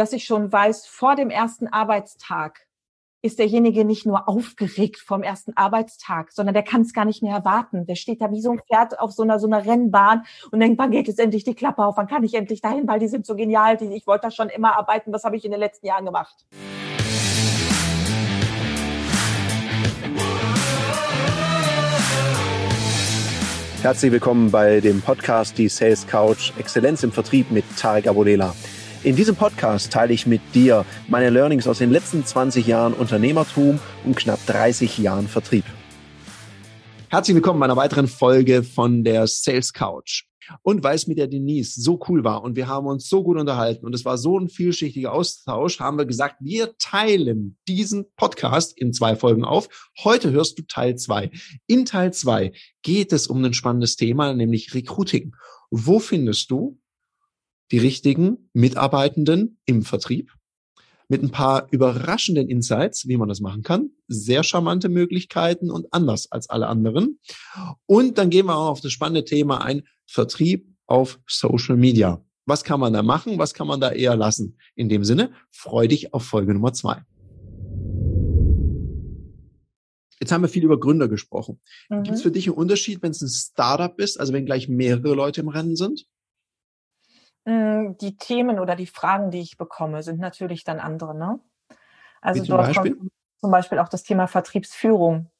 dass ich schon weiß, vor dem ersten Arbeitstag ist derjenige nicht nur aufgeregt vom ersten Arbeitstag, sondern der kann es gar nicht mehr erwarten. Der steht da wie so ein Pferd auf so einer, so einer Rennbahn und denkt, wann geht jetzt endlich die Klappe auf, wann kann ich endlich dahin, weil die sind so genial, die, ich wollte da schon immer arbeiten, was habe ich in den letzten Jahren gemacht? Herzlich willkommen bei dem Podcast Die Sales Couch Exzellenz im Vertrieb mit Tarek Abodela. In diesem Podcast teile ich mit dir meine Learnings aus den letzten 20 Jahren Unternehmertum und knapp 30 Jahren Vertrieb. Herzlich willkommen bei einer weiteren Folge von der Sales Couch. Und weil es mit der Denise so cool war und wir haben uns so gut unterhalten und es war so ein vielschichtiger Austausch, haben wir gesagt, wir teilen diesen Podcast in zwei Folgen auf. Heute hörst du Teil zwei. In Teil zwei geht es um ein spannendes Thema, nämlich Recruiting. Wo findest du die richtigen Mitarbeitenden im Vertrieb mit ein paar überraschenden Insights, wie man das machen kann, sehr charmante Möglichkeiten und anders als alle anderen. Und dann gehen wir auch auf das spannende Thema ein, Vertrieb auf Social Media. Was kann man da machen? Was kann man da eher lassen? In dem Sinne, freu dich auf Folge Nummer zwei. Jetzt haben wir viel über Gründer gesprochen. Mhm. Gibt es für dich einen Unterschied, wenn es ein Startup ist, also wenn gleich mehrere Leute im Rennen sind? Hm, die Themen oder die Fragen, die ich bekomme, sind natürlich dann andere. Ne? Also dort Beispiel? kommt zum Beispiel auch das Thema Vertriebsführung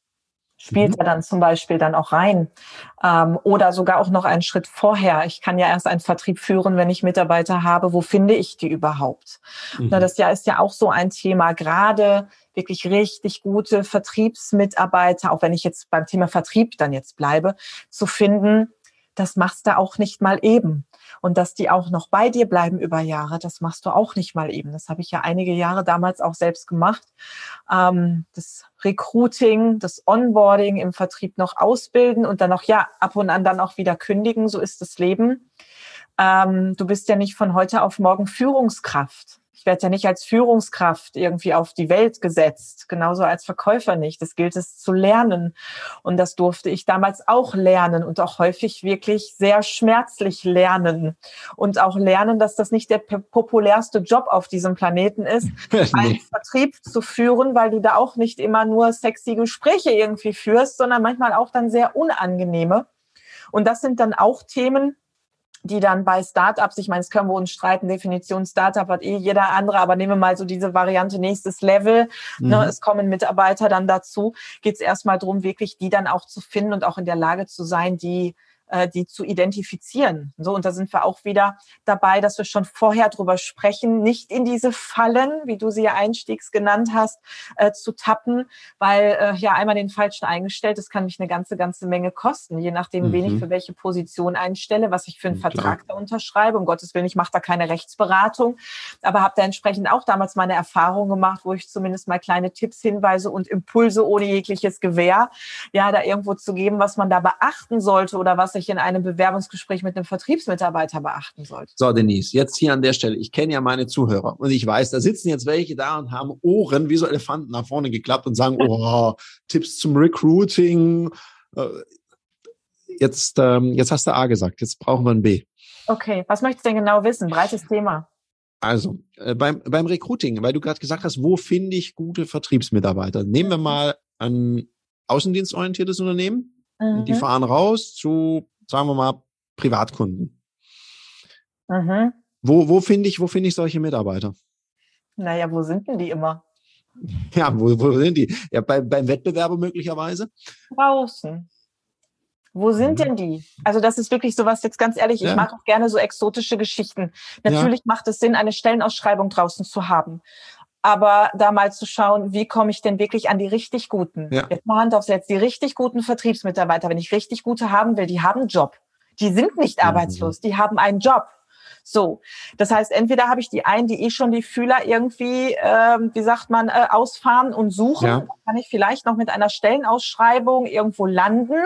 spielt mhm. ja dann zum Beispiel dann auch rein. Ähm, oder sogar auch noch einen Schritt vorher. Ich kann ja erst einen Vertrieb führen, wenn ich Mitarbeiter habe. Wo finde ich die überhaupt? Mhm. Na, das ja ist ja auch so ein Thema. Gerade wirklich richtig gute Vertriebsmitarbeiter, auch wenn ich jetzt beim Thema Vertrieb dann jetzt bleibe, zu finden, das machst du auch nicht mal eben. Und dass die auch noch bei dir bleiben über Jahre, das machst du auch nicht mal eben. Das habe ich ja einige Jahre damals auch selbst gemacht. Ähm, das Recruiting, das Onboarding im Vertrieb noch ausbilden und dann noch, ja, ab und an dann auch wieder kündigen. So ist das Leben. Ähm, du bist ja nicht von heute auf morgen Führungskraft. Ich werde ja nicht als Führungskraft irgendwie auf die Welt gesetzt, genauso als Verkäufer nicht. Das gilt es zu lernen. Und das durfte ich damals auch lernen und auch häufig wirklich sehr schmerzlich lernen. Und auch lernen, dass das nicht der populärste Job auf diesem Planeten ist, einen Vertrieb zu führen, weil du da auch nicht immer nur sexy Gespräche irgendwie führst, sondern manchmal auch dann sehr unangenehme. Und das sind dann auch Themen, die dann bei Startups, ich meine, es können wir uns streiten, Definition Startup hat eh jeder andere, aber nehmen wir mal so diese Variante nächstes Level, ne, mhm. ne, es kommen Mitarbeiter dann dazu, geht es erstmal darum, wirklich die dann auch zu finden und auch in der Lage zu sein, die äh, die zu identifizieren. So, und da sind wir auch wieder dabei, dass wir schon vorher drüber sprechen, nicht in diese Fallen, wie du sie ja einstiegs genannt hast, äh, zu tappen, weil äh, ja einmal den falschen eingestellt, das kann mich eine ganze, ganze Menge kosten, je nachdem, mhm. wen ich mhm. für welche Position einstelle, was ich für einen ja, Vertrag da unterschreibe. Um Gottes Willen, ich mache da keine Rechtsberatung, aber habe da entsprechend auch damals meine Erfahrung gemacht, wo ich zumindest mal kleine Tipps, Hinweise und Impulse ohne jegliches Gewähr, ja, da irgendwo zu geben, was man da beachten sollte oder was ich in einem Bewerbungsgespräch mit einem Vertriebsmitarbeiter beachten sollte. So, Denise, jetzt hier an der Stelle. Ich kenne ja meine Zuhörer und ich weiß, da sitzen jetzt welche da und haben Ohren wie so Elefanten nach vorne geklappt und sagen, oh, Tipps zum Recruiting. Äh, jetzt, ähm, jetzt hast du A gesagt, jetzt brauchen wir ein B. Okay, was möchtest du denn genau wissen? Breites Thema. Also, äh, beim, beim Recruiting, weil du gerade gesagt hast, wo finde ich gute Vertriebsmitarbeiter? Nehmen wir mal ein außendienstorientiertes Unternehmen. Mhm. Die fahren raus zu sagen wir mal, Privatkunden. Mhm. Wo, wo finde ich, wo finde ich solche Mitarbeiter? Naja, wo sind denn die immer? Ja, wo, wo sind die? Ja, bei, beim Wettbewerber möglicherweise? Draußen. Wo sind mhm. denn die? Also das ist wirklich sowas, jetzt ganz ehrlich, ja. ich mag auch gerne so exotische Geschichten. Natürlich ja. macht es Sinn, eine Stellenausschreibung draußen zu haben aber da mal zu schauen, wie komme ich denn wirklich an die richtig guten? Ja. Jetzt mal Hand aufs Herz, die richtig guten Vertriebsmitarbeiter, wenn ich richtig gute haben will, die haben einen Job. Die sind nicht mhm. arbeitslos, die haben einen Job. So, das heißt, entweder habe ich die einen, die eh schon die Fühler irgendwie, ähm, wie sagt man, äh, ausfahren und suchen. Ja. kann ich vielleicht noch mit einer Stellenausschreibung irgendwo landen.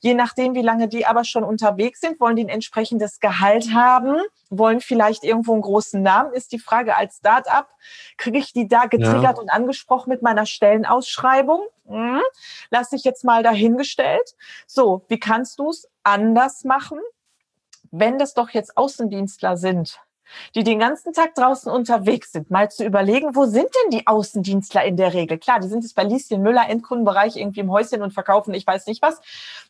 Je nachdem, wie lange die aber schon unterwegs sind, wollen die ein entsprechendes Gehalt haben, wollen vielleicht irgendwo einen großen Namen. Ist die Frage als Start-up, kriege ich die da getriggert ja. und angesprochen mit meiner Stellenausschreibung? Hm, lass ich jetzt mal dahingestellt. So, wie kannst du es anders machen? Wenn das doch jetzt Außendienstler sind, die den ganzen Tag draußen unterwegs sind, mal zu überlegen, wo sind denn die Außendienstler in der Regel? Klar, die sind jetzt bei Lieschen Müller Endkundenbereich irgendwie im Häuschen und verkaufen, ich weiß nicht was,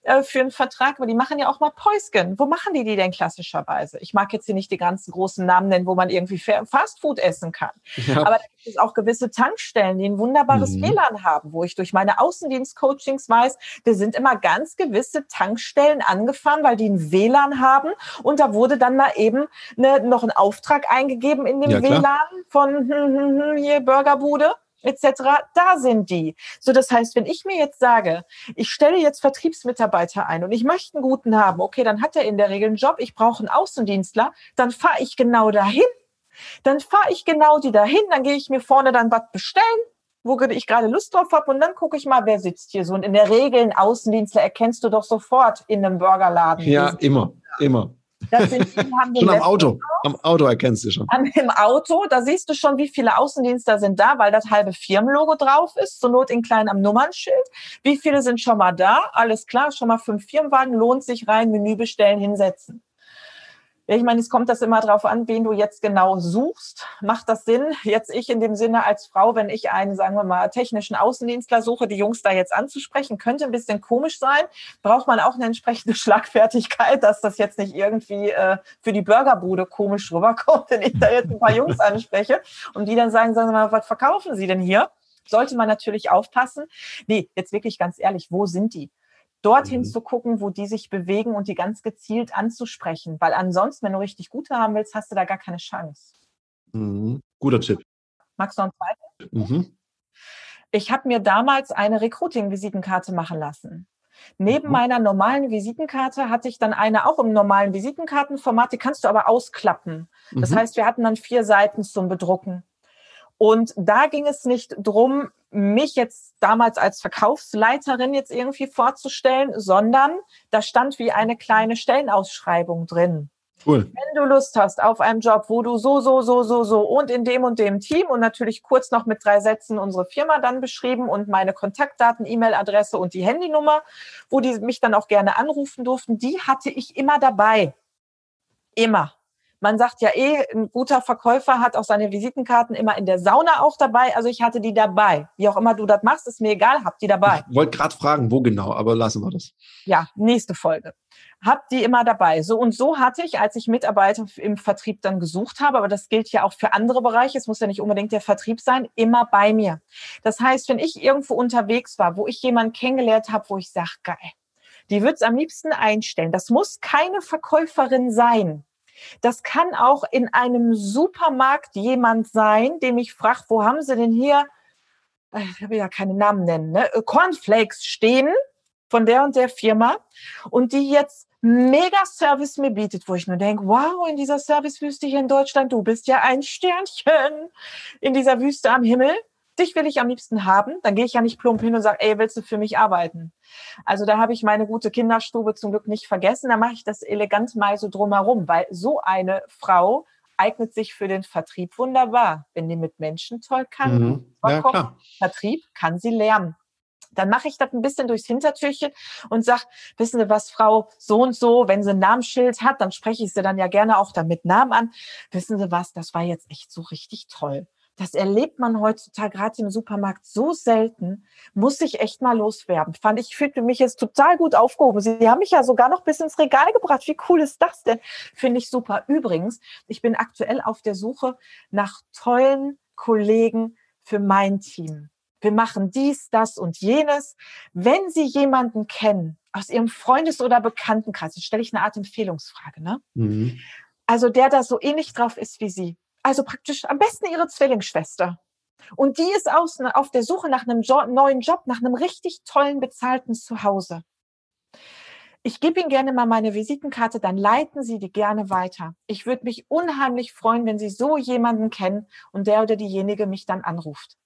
äh, für einen Vertrag, aber die machen ja auch mal Päusken. Wo machen die die denn klassischerweise? Ich mag jetzt hier nicht die ganzen großen Namen nennen, wo man irgendwie Fastfood essen kann. Ja. Aber da gibt es auch gewisse Tankstellen, die ein wunderbares mhm. WLAN haben, wo ich durch meine Außendienst-Coachings weiß, wir sind immer ganz gewisse Tankstellen angefahren, weil die ein WLAN haben und da wurde dann mal eben eine, noch ein Auftrag eingegeben in dem ja, WLAN von hm, hm, hm, hier Burgerbude etc. Da sind die. So, das heißt, wenn ich mir jetzt sage, ich stelle jetzt Vertriebsmitarbeiter ein und ich möchte einen guten haben, okay, dann hat er in der Regel einen Job, ich brauche einen Außendienstler, dann fahre ich genau dahin. Dann fahre ich genau die dahin, dann gehe ich mir vorne dann was bestellen, wo ich gerade Lust drauf habe und dann gucke ich mal, wer sitzt hier so. Und in der Regel einen Außendienstler erkennst du doch sofort in einem Burgerladen. Ja, immer, immer. Sind, schon am Auto. Am Auto erkennst du schon. Am, Im Auto, da siehst du schon, wie viele Außendienste sind da, weil das halbe Firmenlogo drauf ist, zur Not in klein am Nummernschild. Wie viele sind schon mal da? Alles klar, schon mal fünf Firmenwagen, lohnt sich rein, Menü bestellen, hinsetzen. Ich meine, es kommt das immer darauf an, wen du jetzt genau suchst. Macht das Sinn? Jetzt ich in dem Sinne als Frau, wenn ich einen, sagen wir mal, technischen Außendienstler suche, die Jungs da jetzt anzusprechen, könnte ein bisschen komisch sein. Braucht man auch eine entsprechende Schlagfertigkeit, dass das jetzt nicht irgendwie äh, für die Burgerbude komisch rüberkommt, wenn ich da jetzt ein paar Jungs anspreche und die dann sagen, sagen Sie mal, was verkaufen Sie denn hier? Sollte man natürlich aufpassen. Nee, jetzt wirklich ganz ehrlich, wo sind die? Dorthin mhm. zu gucken, wo die sich bewegen und die ganz gezielt anzusprechen. Weil ansonsten, wenn du richtig gute haben willst, hast du da gar keine Chance. Mhm. Guter Tipp. Magst du noch einen zweiten? Mhm. Ich habe mir damals eine Recruiting-Visitenkarte machen lassen. Neben mhm. meiner normalen Visitenkarte hatte ich dann eine auch im normalen Visitenkartenformat, die kannst du aber ausklappen. Das mhm. heißt, wir hatten dann vier Seiten zum Bedrucken. Und da ging es nicht drum, mich jetzt damals als Verkaufsleiterin jetzt irgendwie vorzustellen, sondern da stand wie eine kleine Stellenausschreibung drin. Cool. Wenn du Lust hast auf einen Job, wo du so, so, so, so, so und in dem und dem Team und natürlich kurz noch mit drei Sätzen unsere Firma dann beschrieben und meine Kontaktdaten, E-Mail-Adresse und die Handynummer, wo die mich dann auch gerne anrufen durften, die hatte ich immer dabei. Immer. Man sagt ja eh, ein guter Verkäufer hat auch seine Visitenkarten immer in der Sauna auch dabei. Also ich hatte die dabei. Wie auch immer du das machst, ist mir egal, hab die dabei. Ich wollte gerade fragen, wo genau, aber lassen wir das. Ja, nächste Folge. Hab die immer dabei. So und so hatte ich, als ich Mitarbeiter im Vertrieb dann gesucht habe, aber das gilt ja auch für andere Bereiche, es muss ja nicht unbedingt der Vertrieb sein, immer bei mir. Das heißt, wenn ich irgendwo unterwegs war, wo ich jemanden kennengelernt habe, wo ich sage, geil, die wird's am liebsten einstellen. Das muss keine Verkäuferin sein. Das kann auch in einem Supermarkt jemand sein, dem ich frage, wo haben Sie denn hier, äh, ich will ja keine Namen nennen, ne? Äh, Cornflakes stehen von der und der Firma und die jetzt mega Service mir bietet, wo ich nur denke, wow, in dieser Servicewüste hier in Deutschland, du bist ja ein Sternchen in dieser Wüste am Himmel dich will ich am liebsten haben, dann gehe ich ja nicht plump hin und sage, ey, willst du für mich arbeiten? Also da habe ich meine gute Kinderstube zum Glück nicht vergessen. Da mache ich das elegant mal so drumherum, weil so eine Frau eignet sich für den Vertrieb wunderbar. Wenn die mit Menschen toll kann, mhm. ja, klar. Vertrieb kann sie lernen. Dann mache ich das ein bisschen durchs Hintertürchen und sag, wissen Sie was, Frau so und so, wenn sie ein Namensschild hat, dann spreche ich sie dann ja gerne auch damit Namen an. Wissen Sie was, das war jetzt echt so richtig toll. Das erlebt man heutzutage gerade im Supermarkt so selten. Muss ich echt mal loswerden. Fand ich, fühlte mich jetzt total gut aufgehoben. Sie haben mich ja sogar noch bis ins Regal gebracht. Wie cool ist das denn? Finde ich super. Übrigens, ich bin aktuell auf der Suche nach tollen Kollegen für mein Team. Wir machen dies, das und jenes. Wenn Sie jemanden kennen aus Ihrem Freundes- oder Bekanntenkreis, stelle ich eine Art Empfehlungsfrage, ne? Mhm. Also der da so ähnlich drauf ist wie Sie also praktisch am besten ihre Zwillingsschwester. Und die ist aus, auf der Suche nach einem jo neuen Job, nach einem richtig tollen, bezahlten Zuhause. Ich gebe Ihnen gerne mal meine Visitenkarte, dann leiten Sie die gerne weiter. Ich würde mich unheimlich freuen, wenn Sie so jemanden kennen und der oder diejenige mich dann anruft.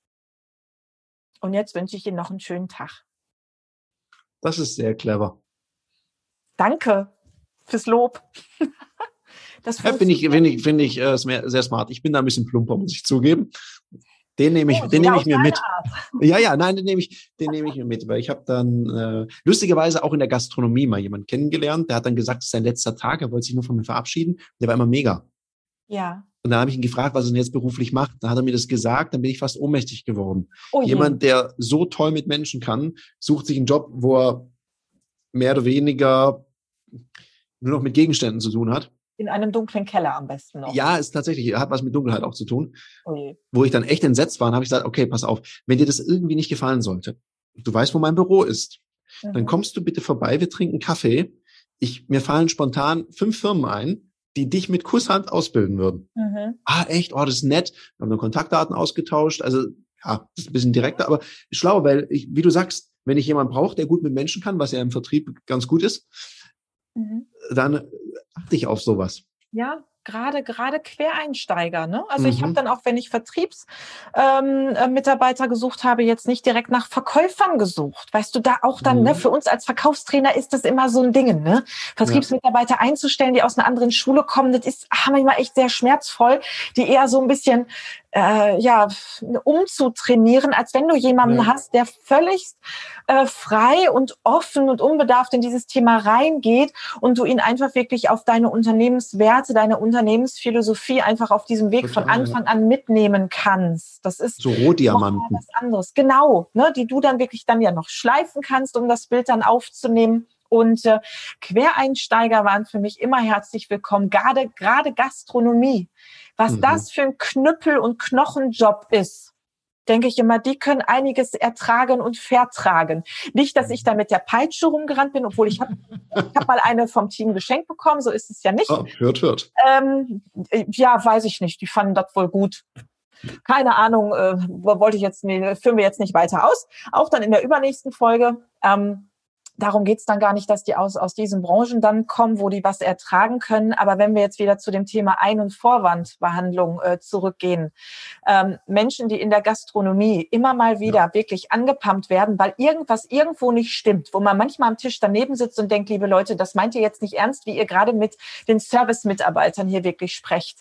Und jetzt wünsche ich Ihnen noch einen schönen Tag. Das ist sehr clever. Danke fürs Lob. Das ja, finde ich, finde ich, finde ich äh, sehr smart. Ich bin da ein bisschen plumper, muss ich zugeben. Den nehme ich, oh, den nehme ich mir mit. Art. Ja, ja, nein, den nehme ich, den nehme ich mir mit, weil ich habe dann äh, lustigerweise auch in der Gastronomie mal jemanden kennengelernt. Der hat dann gesagt, es ist sein letzter Tag, er wollte sich nur von mir verabschieden. Der war immer mega. Ja. Und dann habe ich ihn gefragt, was er denn jetzt beruflich macht. Dann hat er mir das gesagt, dann bin ich fast ohnmächtig geworden. Oh Jemand, der so toll mit Menschen kann, sucht sich einen Job, wo er mehr oder weniger nur noch mit Gegenständen zu tun hat. In einem dunklen Keller am besten noch. Ja, ist tatsächlich, hat was mit Dunkelheit auch zu tun. Oh wo ich dann echt entsetzt war, habe ich gesagt, okay, pass auf, wenn dir das irgendwie nicht gefallen sollte, du weißt, wo mein Büro ist, mhm. dann kommst du bitte vorbei, wir trinken Kaffee. Ich, mir fallen spontan fünf Firmen ein, die dich mit Kusshand ausbilden würden. Mhm. Ah, echt? Oh, das ist nett. Wir haben dann Kontaktdaten ausgetauscht. Also, ja, das ist ein bisschen direkter, aber schlau, weil ich, wie du sagst, wenn ich jemanden brauche, der gut mit Menschen kann, was ja im Vertrieb ganz gut ist, mhm. dann achte ich auf sowas. Ja, gerade gerade Quereinsteiger. Ne? Also mhm. ich habe dann auch, wenn ich Vertriebsmitarbeiter ähm, äh, gesucht habe, jetzt nicht direkt nach Verkäufern gesucht. Weißt du, da auch dann, ne, mhm. ne, für uns als Verkaufstrainer ist das immer so ein Ding, ne? Vertriebsmitarbeiter ja. einzustellen, die aus einer anderen Schule kommen, das ist manchmal echt sehr schmerzvoll, die eher so ein bisschen äh, ja, umzutrainieren, als wenn du jemanden ja. hast, der völlig äh, frei und offen und unbedarft in dieses Thema reingeht und du ihn einfach wirklich auf deine Unternehmenswerte, deine Unternehmensphilosophie einfach auf diesem Weg von Anfang an mitnehmen kannst. Das ist so Rohdiamanten. Was anderes. Genau, ne, die du dann wirklich dann ja noch schleifen kannst, um das Bild dann aufzunehmen. Und äh, Quereinsteiger waren für mich immer herzlich willkommen, gerade gerade Gastronomie. Was mhm. das für ein Knüppel- und Knochenjob ist, denke ich immer, die können einiges ertragen und vertragen. Nicht, dass ich da mit der Peitsche rumgerannt bin, obwohl ich habe ich hab mal eine vom Team geschenkt bekommen, so ist es ja nicht. Oh, hört, hört. Ähm, ja, weiß ich nicht. Die fanden das wohl gut. Keine Ahnung, äh, wollte ich jetzt, nee, führen wir jetzt nicht weiter aus. Auch dann in der übernächsten Folge. Ähm, darum geht's dann gar nicht, dass die aus, aus diesen Branchen dann kommen, wo die was ertragen können. Aber wenn wir jetzt wieder zu dem Thema Ein- und Vorwandbehandlung äh, zurückgehen, ähm, Menschen, die in der Gastronomie immer mal wieder ja. wirklich angepumpt werden, weil irgendwas irgendwo nicht stimmt, wo man manchmal am Tisch daneben sitzt und denkt, liebe Leute, das meint ihr jetzt nicht ernst, wie ihr gerade mit den Service-Mitarbeitern hier wirklich sprecht.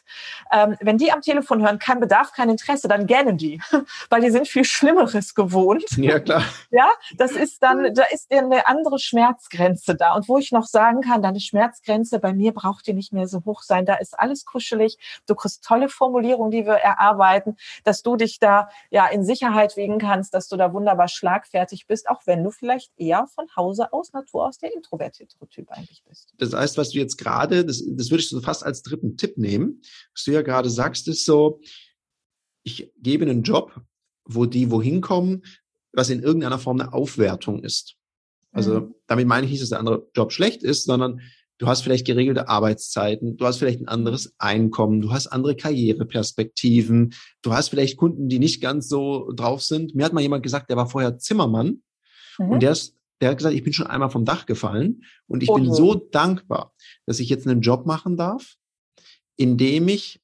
Ähm, wenn die am Telefon hören, kein Bedarf, kein Interesse, dann gerne die, weil die sind viel Schlimmeres gewohnt. Ja, klar. Ja, das ist dann, da ist eine andere andere Schmerzgrenze da. Und wo ich noch sagen kann, deine Schmerzgrenze bei mir braucht die nicht mehr so hoch sein. Da ist alles kuschelig. Du kriegst tolle Formulierungen, die wir erarbeiten, dass du dich da ja in Sicherheit wiegen kannst, dass du da wunderbar schlagfertig bist, auch wenn du vielleicht eher von Hause aus, Natur aus der introvertierte Typ eigentlich bist. Das heißt, was du jetzt gerade, das, das würde ich so fast als dritten Tipp nehmen, was du ja gerade sagst, ist so, ich gebe einen Job, wo die wohin kommen, was in irgendeiner Form eine Aufwertung ist. Also mhm. damit meine ich nicht, dass der andere Job schlecht ist, sondern du hast vielleicht geregelte Arbeitszeiten, du hast vielleicht ein anderes Einkommen, du hast andere Karriereperspektiven, du hast vielleicht Kunden, die nicht ganz so drauf sind. Mir hat mal jemand gesagt, der war vorher Zimmermann mhm. und der ist der hat gesagt, ich bin schon einmal vom Dach gefallen und ich okay. bin so dankbar, dass ich jetzt einen Job machen darf, in dem ich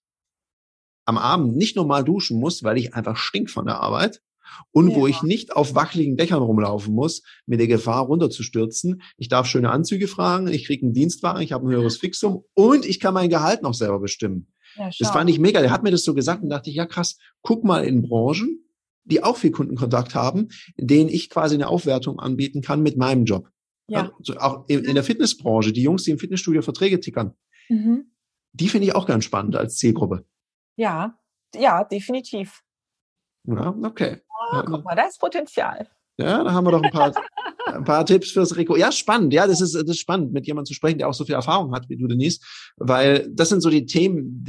am Abend nicht normal duschen muss, weil ich einfach stink von der Arbeit, und ja. wo ich nicht auf wackeligen Dächern rumlaufen muss, mit der Gefahr runterzustürzen. Ich darf schöne Anzüge fragen, ich kriege einen Dienstwagen, ich habe ein höheres Fixum und ich kann mein Gehalt noch selber bestimmen. Ja, das fand ich mega. Der hat mir das so gesagt und dachte ich, ja krass, guck mal in Branchen, die auch viel Kundenkontakt haben, denen ich quasi eine Aufwertung anbieten kann mit meinem Job. Ja. Also auch in, in der Fitnessbranche, die Jungs, die im Fitnessstudio Verträge tickern, mhm. die finde ich auch ganz spannend als Zielgruppe. Ja, ja, definitiv. Ja, okay. Oh, guck mal, da ist Potenzial. Ja, da haben wir doch ein paar, ein paar Tipps fürs Rekord. Ja, spannend. Ja, das ist, das ist spannend, mit jemandem zu sprechen, der auch so viel Erfahrung hat wie du, Denise. Weil das sind so die Themen,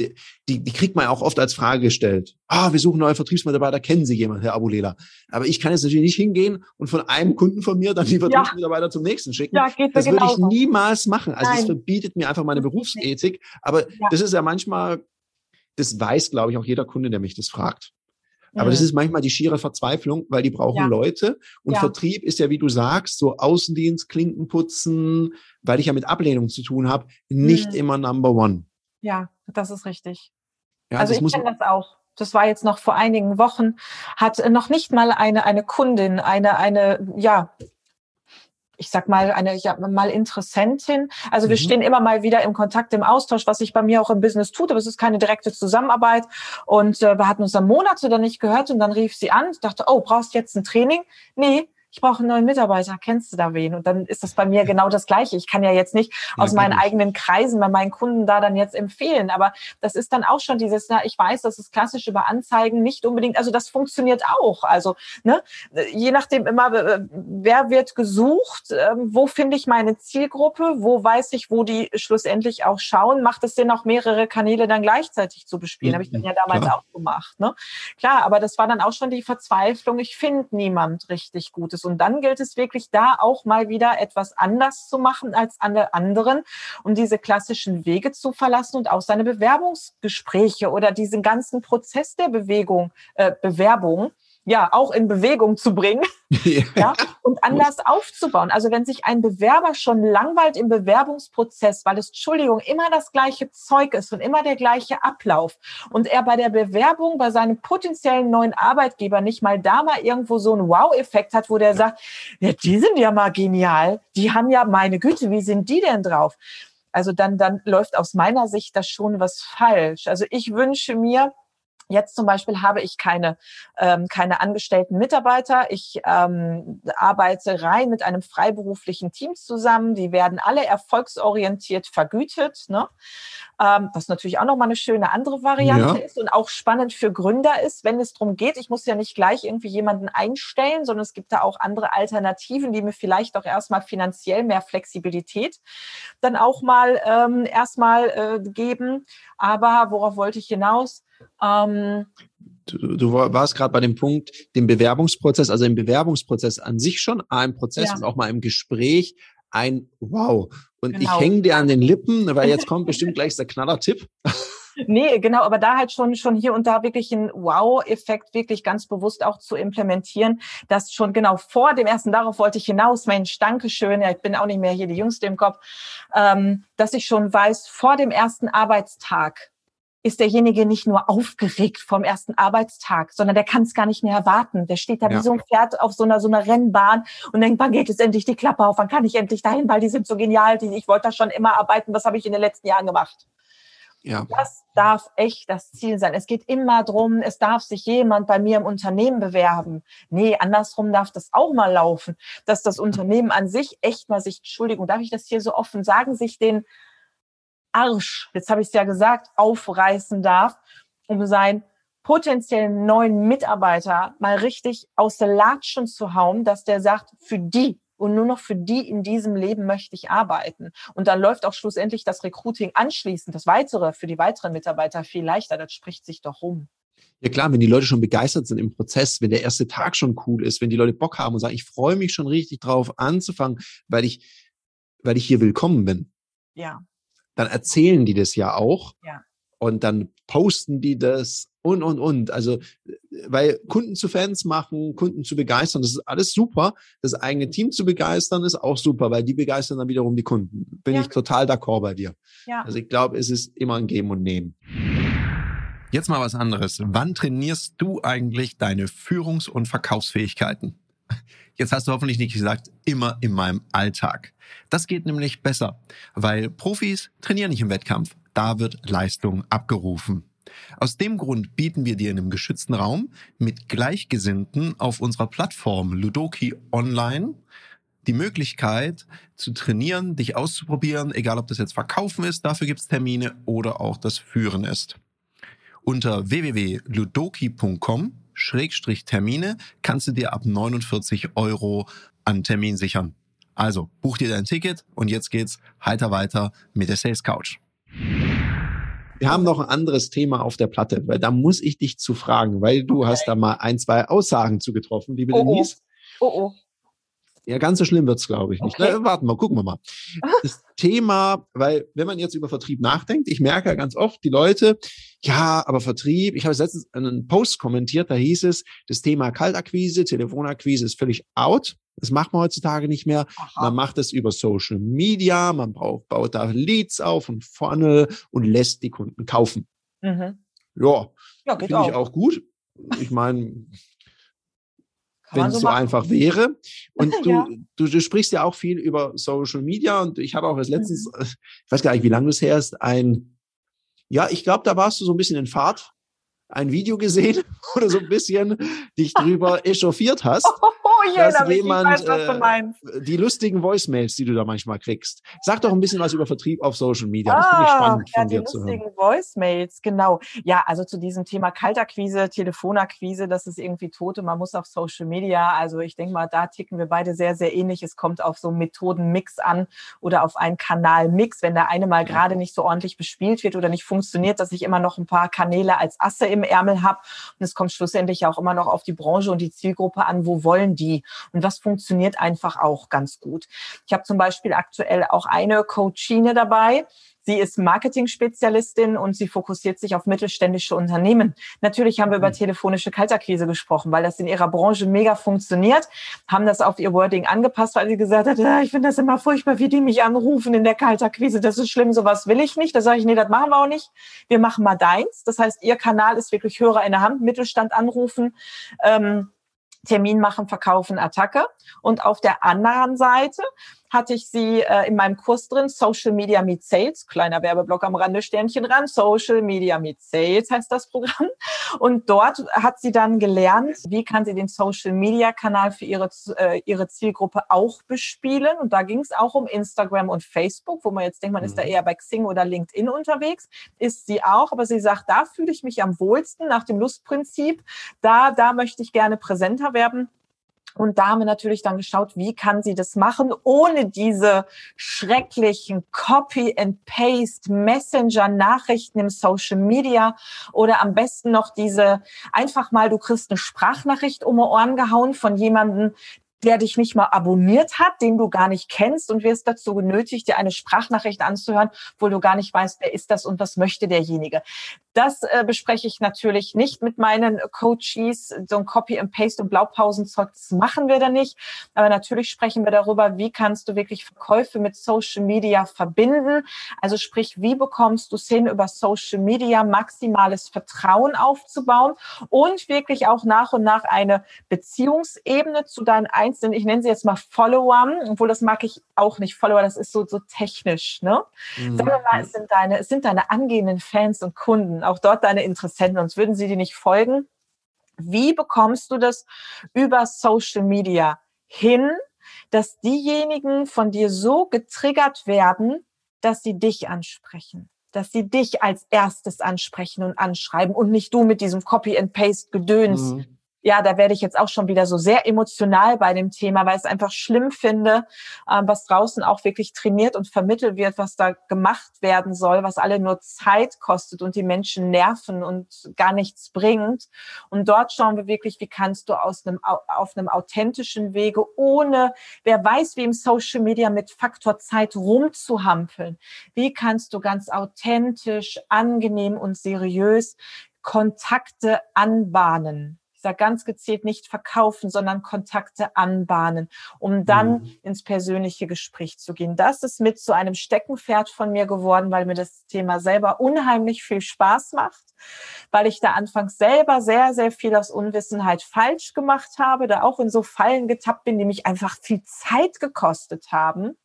die, die kriegt man auch oft als Frage gestellt. Ah, wir suchen neue Vertriebsmitarbeiter. Kennen Sie jemanden, Herr Abulela? Aber ich kann jetzt natürlich nicht hingehen und von einem Kunden von mir dann die Vertriebsmitarbeiter ja. zum nächsten schicken. Ja, geht das würde ich niemals machen. Also Nein. das verbietet mir einfach meine Berufsethik. Aber ja. das ist ja manchmal, das weiß, glaube ich, auch jeder Kunde, der mich das fragt. Aber das ist manchmal die schiere Verzweiflung, weil die brauchen ja. Leute. Und ja. Vertrieb ist ja, wie du sagst, so Außendienst, Klinken putzen, weil ich ja mit Ablehnung zu tun habe, nicht mhm. immer Number One. Ja, das ist richtig. Ja, also ich kenne das auch. Das war jetzt noch vor einigen Wochen, hat noch nicht mal eine, eine Kundin, eine, eine, ja, ich sag mal, eine ja, mal Interessentin. Also wir mhm. stehen immer mal wieder im Kontakt, im Austausch, was sich bei mir auch im Business tut, aber es ist keine direkte Zusammenarbeit. Und äh, wir hatten uns dann Monate dann nicht gehört und dann rief sie an, dachte, oh, brauchst jetzt ein Training? Nee, ich brauche einen neuen Mitarbeiter, kennst du da wen? Und dann ist das bei mir genau das Gleiche. Ich kann ja jetzt nicht ja, aus meinen eigenen Kreisen bei meinen Kunden da dann jetzt empfehlen, aber das ist dann auch schon dieses, na, ich weiß, das ist klassisch über Anzeigen nicht unbedingt, also das funktioniert auch. Also, ne, je nachdem immer, wer wird gesucht, ähm, wo finde ich meine Zielgruppe, wo weiß ich, wo die schlussendlich auch schauen, macht es Sinn, auch mehrere Kanäle dann gleichzeitig zu bespielen. Habe ich dann ja damals Klar. auch gemacht. Ne? Klar, aber das war dann auch schon die Verzweiflung, ich finde niemand richtig Gutes. Und dann gilt es wirklich da auch mal wieder etwas anders zu machen als alle anderen, um diese klassischen Wege zu verlassen und auch seine Bewerbungsgespräche oder diesen ganzen Prozess der Bewegung, äh, Bewerbung ja auch in Bewegung zu bringen ja. ja. und anders aufzubauen. Also wenn sich ein Bewerber schon langweilt im Bewerbungsprozess, weil es, Entschuldigung, immer das gleiche Zeug ist und immer der gleiche Ablauf und er bei der Bewerbung bei seinem potenziellen neuen Arbeitgeber nicht mal da mal irgendwo so einen Wow-Effekt hat, wo der sagt, ja, die sind ja mal genial, die haben ja, meine Güte, wie sind die denn drauf? Also dann, dann läuft aus meiner Sicht das schon was falsch. Also ich wünsche mir, Jetzt zum Beispiel habe ich keine, ähm, keine angestellten Mitarbeiter. Ich ähm, arbeite rein mit einem freiberuflichen Team zusammen. Die werden alle erfolgsorientiert vergütet. Ne? Ähm, was natürlich auch nochmal eine schöne andere Variante ja. ist und auch spannend für Gründer ist, wenn es darum geht. Ich muss ja nicht gleich irgendwie jemanden einstellen, sondern es gibt da auch andere Alternativen, die mir vielleicht auch erstmal finanziell mehr Flexibilität dann auch mal ähm, erstmal äh, geben. Aber worauf wollte ich hinaus? Ähm, du, du warst gerade bei dem Punkt, den Bewerbungsprozess, also im Bewerbungsprozess an sich schon ein Prozess ja. und auch mal im Gespräch ein Wow. Und genau. ich hänge dir an den Lippen, weil jetzt kommt bestimmt gleich der Knaller-Tipp. Nee, genau, aber da halt schon, schon hier und da wirklich einen Wow-Effekt wirklich ganz bewusst auch zu implementieren, dass schon genau vor dem ersten, darauf wollte ich hinaus, Mensch, Dankeschön, ja, ich bin auch nicht mehr hier die Jüngste im Kopf, ähm, dass ich schon weiß, vor dem ersten Arbeitstag, ist derjenige nicht nur aufgeregt vom ersten Arbeitstag, sondern der kann es gar nicht mehr erwarten. Der steht da ja. wie so ein Pferd auf so einer, so einer Rennbahn und denkt, wann geht es endlich die Klappe auf? Wann kann ich endlich dahin? Weil die sind so genial. Die, ich wollte da schon immer arbeiten. Was habe ich in den letzten Jahren gemacht? Ja. Das darf echt das Ziel sein. Es geht immer drum, es darf sich jemand bei mir im Unternehmen bewerben. Nee, andersrum darf das auch mal laufen, dass das Unternehmen an sich echt mal sich, Entschuldigung, darf ich das hier so offen sagen, sich den Arsch, jetzt habe ich es ja gesagt, aufreißen darf, um seinen potenziellen neuen Mitarbeiter mal richtig aus der Latschen zu hauen, dass der sagt, für die und nur noch für die in diesem Leben möchte ich arbeiten. Und dann läuft auch schlussendlich das Recruiting anschließend, das weitere für die weiteren Mitarbeiter viel leichter. Das spricht sich doch rum. Ja klar, wenn die Leute schon begeistert sind im Prozess, wenn der erste Tag schon cool ist, wenn die Leute Bock haben und sagen, ich freue mich schon richtig drauf anzufangen, weil ich, weil ich hier willkommen bin. Ja dann erzählen die das ja auch. Ja. Und dann posten die das und, und, und. Also, weil Kunden zu Fans machen, Kunden zu begeistern, das ist alles super. Das eigene Team zu begeistern ist auch super, weil die begeistern dann wiederum die Kunden. Bin ja. ich total d'accord bei dir. Ja. Also ich glaube, es ist immer ein Geben und Nehmen. Jetzt mal was anderes. Wann trainierst du eigentlich deine Führungs- und Verkaufsfähigkeiten? Jetzt hast du hoffentlich nicht gesagt, immer in meinem Alltag. Das geht nämlich besser, weil Profis trainieren nicht im Wettkampf. Da wird Leistung abgerufen. Aus dem Grund bieten wir dir in einem geschützten Raum mit Gleichgesinnten auf unserer Plattform Ludoki Online die Möglichkeit zu trainieren, dich auszuprobieren, egal ob das jetzt Verkaufen ist, dafür gibt es Termine oder auch das Führen ist. Unter www.ludoki.com Schrägstrich Termine kannst du dir ab 49 Euro an Termin sichern. Also buch dir dein Ticket und jetzt geht's heiter weiter mit der Sales Couch. Wir haben noch ein anderes Thema auf der Platte, weil da muss ich dich zu fragen, weil du okay. hast da mal ein, zwei Aussagen zu getroffen, liebe oh, oh. Denise. Oh oh. Ja, ganz so schlimm wird's, glaube ich, nicht. Okay. Na, warten wir, gucken wir mal. Das Thema, weil wenn man jetzt über Vertrieb nachdenkt, ich merke ja ganz oft die Leute, ja, aber Vertrieb, ich habe letztens einen Post kommentiert, da hieß es, das Thema Kaltakquise, Telefonakquise ist völlig out. Das macht man heutzutage nicht mehr. Aha. Man macht es über Social Media, man braucht, baut da Leads auf und Funnel und lässt die Kunden kaufen. Mhm. Ja, ja finde ich auch gut. Ich meine, wenn es so, so einfach wäre. Und du, ja. du, du, sprichst ja auch viel über Social Media und ich habe auch als letztens, mhm. ich weiß gar nicht, wie lange du es her ist, ein, ja, ich glaube, da warst du so ein bisschen in Fahrt, ein Video gesehen oder so ein bisschen dich drüber echauffiert hast. Ich dass jemand, mich, ich weiß. Äh, die lustigen Voicemails, die du da manchmal kriegst. Sag doch ein bisschen was über Vertrieb auf Social Media. Das ah, finde ich spannend ja, von dir zu hören. Die lustigen Voicemails, genau. Ja, also zu diesem Thema Kaltakquise, Telefonakquise, das ist irgendwie tot und man muss auf Social Media. Also ich denke mal, da ticken wir beide sehr, sehr ähnlich. Es kommt auf so einen Methodenmix an oder auf einen Kanalmix. Wenn der eine mal gerade nicht so ordentlich bespielt wird oder nicht funktioniert, dass ich immer noch ein paar Kanäle als Asse im Ärmel habe. Und es kommt schlussendlich auch immer noch auf die Branche und die Zielgruppe an, wo wollen die und was funktioniert einfach auch ganz gut. Ich habe zum Beispiel aktuell auch eine Coachine dabei, Sie ist Marketing-Spezialistin und sie fokussiert sich auf mittelständische Unternehmen. Natürlich haben wir über mhm. telefonische Kaltakquise gesprochen, weil das in ihrer Branche mega funktioniert, haben das auf ihr Wording angepasst, weil sie gesagt hat, ja, ich finde das immer furchtbar, wie die mich anrufen in der Kaltakquise. Das ist schlimm, sowas will ich nicht. Da sage ich, nee, das machen wir auch nicht. Wir machen mal deins. Das heißt, ihr Kanal ist wirklich Hörer in der Hand, Mittelstand anrufen. Ähm, Termin machen, verkaufen, Attacke. Und auf der anderen Seite hatte ich sie äh, in meinem Kurs drin, Social Media Meet Sales, kleiner Werbeblock am Rande, Sternchen ran, Social Media Meet Sales heißt das Programm. Und dort hat sie dann gelernt, wie kann sie den Social Media Kanal für ihre, äh, ihre Zielgruppe auch bespielen. Und da ging es auch um Instagram und Facebook, wo man jetzt denkt, man ist da mhm. eher bei Xing oder LinkedIn unterwegs, ist sie auch. Aber sie sagt, da fühle ich mich am wohlsten nach dem Lustprinzip. Da, da möchte ich gerne präsenter werden. Und da haben wir natürlich dann geschaut, wie kann sie das machen, ohne diese schrecklichen Copy-and-Paste Messenger-Nachrichten im Social Media oder am besten noch diese einfach mal, du kriegst eine Sprachnachricht um die Ohren gehauen von jemandem, der dich nicht mal abonniert hat, den du gar nicht kennst und wirst dazu genötigt, dir eine Sprachnachricht anzuhören, wo du gar nicht weißt, wer ist das und was möchte derjenige. Das äh, bespreche ich natürlich nicht mit meinen Coaches. So ein Copy and Paste und Blaupausenzeug, das machen wir da nicht. Aber natürlich sprechen wir darüber, wie kannst du wirklich Verkäufe mit Social Media verbinden. Also sprich, wie bekommst du es hin, über Social Media maximales Vertrauen aufzubauen und wirklich auch nach und nach eine Beziehungsebene zu deinen einzelnen, ich nenne sie jetzt mal Followern, obwohl das mag ich auch nicht. Follower, das ist so, so technisch, ne? Mhm. Sagen wir mal, es sind deine, es sind deine angehenden Fans und Kunden auch dort deine Interessenten, sonst würden sie dir nicht folgen. Wie bekommst du das über Social Media hin, dass diejenigen von dir so getriggert werden, dass sie dich ansprechen? dass sie dich als erstes ansprechen und anschreiben und nicht du mit diesem Copy and Paste Gedöns, mhm ja, da werde ich jetzt auch schon wieder so sehr emotional bei dem Thema, weil ich es einfach schlimm finde, äh, was draußen auch wirklich trainiert und vermittelt wird, was da gemacht werden soll, was alle nur Zeit kostet und die Menschen nerven und gar nichts bringt. Und dort schauen wir wirklich, wie kannst du aus einem, auf einem authentischen Wege, ohne, wer weiß, wie im Social Media mit Faktor Zeit rumzuhampeln, wie kannst du ganz authentisch, angenehm und seriös Kontakte anbahnen sage ganz gezielt nicht verkaufen, sondern Kontakte anbahnen, um dann mhm. ins persönliche Gespräch zu gehen. Das ist mit zu einem Steckenpferd von mir geworden, weil mir das Thema selber unheimlich viel Spaß macht, weil ich da anfangs selber sehr, sehr viel aus Unwissenheit falsch gemacht habe, da auch in so Fallen getappt bin, die mich einfach viel Zeit gekostet haben.